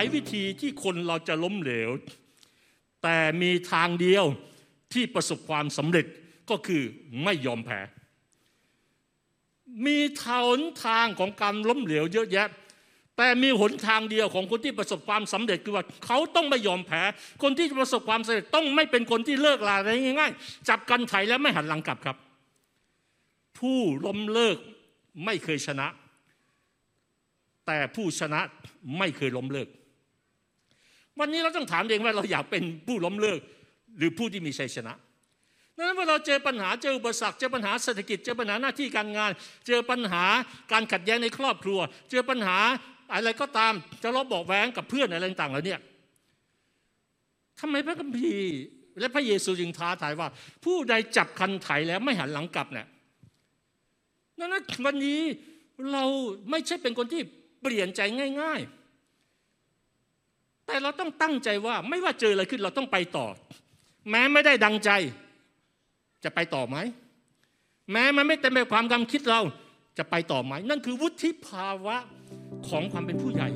ายวิธีที่คนเราจะล้มเหลว แต่มีทางเดียวที่ประสบความสำเร็จก็คือไม่ยอมแพ้ มีทางทางของการล้มเหลวเยอะแยะ แต่มีหนทางเดียวของคนที่ประสบความสำเร็จคือว่าเขาต้องไม่ยอมแพ้ คนที่ประสบความสำเร็จต้องไม่เป็นคนที่เลิกลาอะไรง่ายๆ จับกันไถแล้วไม่หันหลังกลับครับ ผู้ล้มเลิกไม่เคยชนะ แต่ผู้ชนะไม่เคยล้มเลิก วันนี้เราต้องถามเองว่าเราอยากเป็นผู้ล้มเลิกหรือผู้ที่มีชัยชนะดังนั้นเมื่อเราเจอปัญหาเจออุปสรรคเจอปัญหาเศรษฐกิจเจอปัญหาหน้าที่การงาน เจอปัญหาการขัดแย้งในครอบครัว เจอปัญหาอะไรก็ตามจะลบบอกแว้งกับเพื่อนอะไรต่างๆแล้วเนี่ยทำไมพระคัมภีร์และพระเยซูจึงท้าทายว่า ผู้ใดจับคันไถแล้วไม่หันหลังกลับเนี่ยดังนั้นวันนี้เราไม่ใช่เป็นคนที่เปลี่ยนใจง่าย ๆ เราต้องตั้งใจว่าไม่ว่าเจออะไรขึ้นเราต้องไปต่อ แม้ไม่ได้ดังใจ จะไปต่อไหม แม้มันไม่เต็มไปความกำคิดเราจะไปต่อไหม นั่นคือวุฒิภาวะของความเป็นผู้ใหญ่